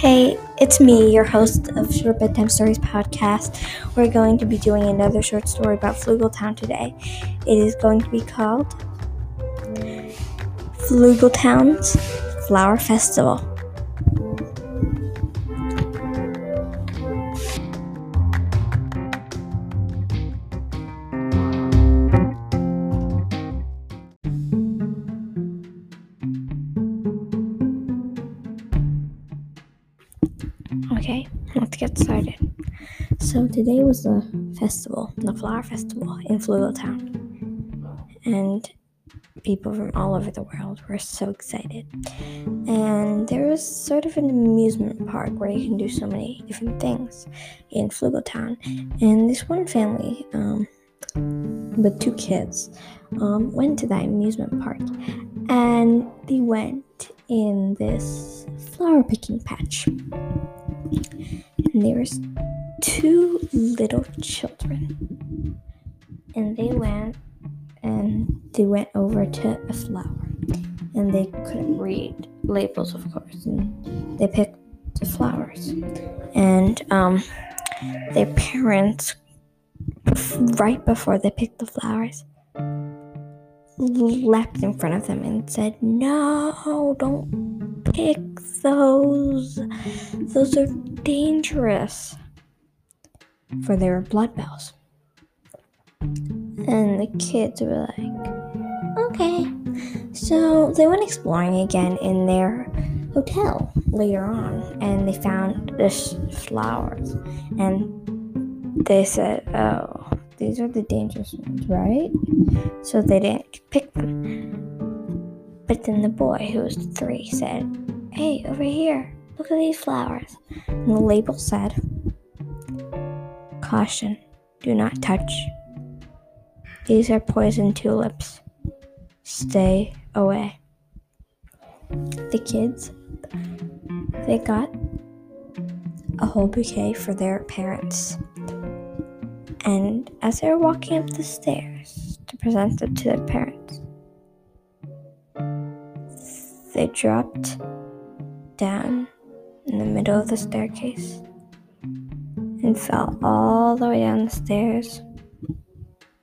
Hey, it's me, your host of Short Bedtime Stories podcast. We're going to be doing another short story about Flugeltown today. It is going to be called Flugeltown's Flower Festival. Okay, let's get started. So today was the festival, the flower festival in Flugeltown. And people from all over the world were so excited. And there was sort of an amusement park where you can do so many different things in Flugeltown. And this one family, um, with two kids, um, went to that amusement park. And they went in this flower picking patch and there was two little children. And they went and they went over to a flower. And they couldn't read labels of course. And they picked the flowers. And um, their parents right before they picked the flowers leapt in front of them and said no don't pick those those are dangerous for their blood bells. And the kids were like, okay. So they went exploring again in their hotel later on and they found this flowers and they said, oh, these are the dangerous ones, right? So they didn't pick them. But then the boy, who was three, said, hey, over here, Look at these flowers. And the label said, Caution, do not touch. These are poison tulips. Stay away. The kids, they got a whole bouquet for their parents. And as they were walking up the stairs to present it to their parents, they dropped down in the middle of the staircase and fell all the way down the stairs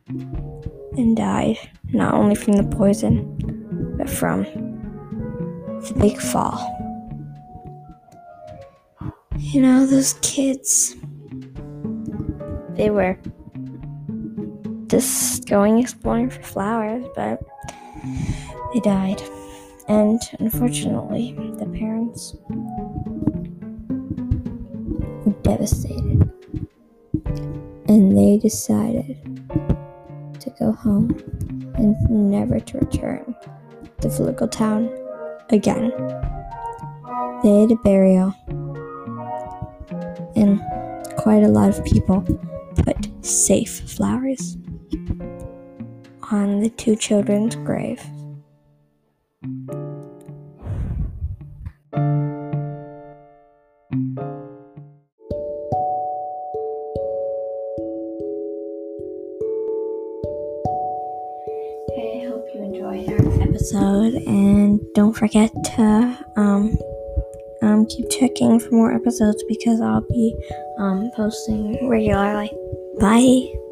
and died not only from the poison but from the big fall. You know, those kids, they were just going exploring for flowers, but they died. And unfortunately, the parents were devastated. And they decided to go home and never to return to Flugeltown again. They had a burial, and quite a lot of people safe flowers on the two children's grave. Okay, I hope you enjoyed our episode, and don't forget to um, um, keep checking for more episodes because I'll be um, posting regularly. Bye.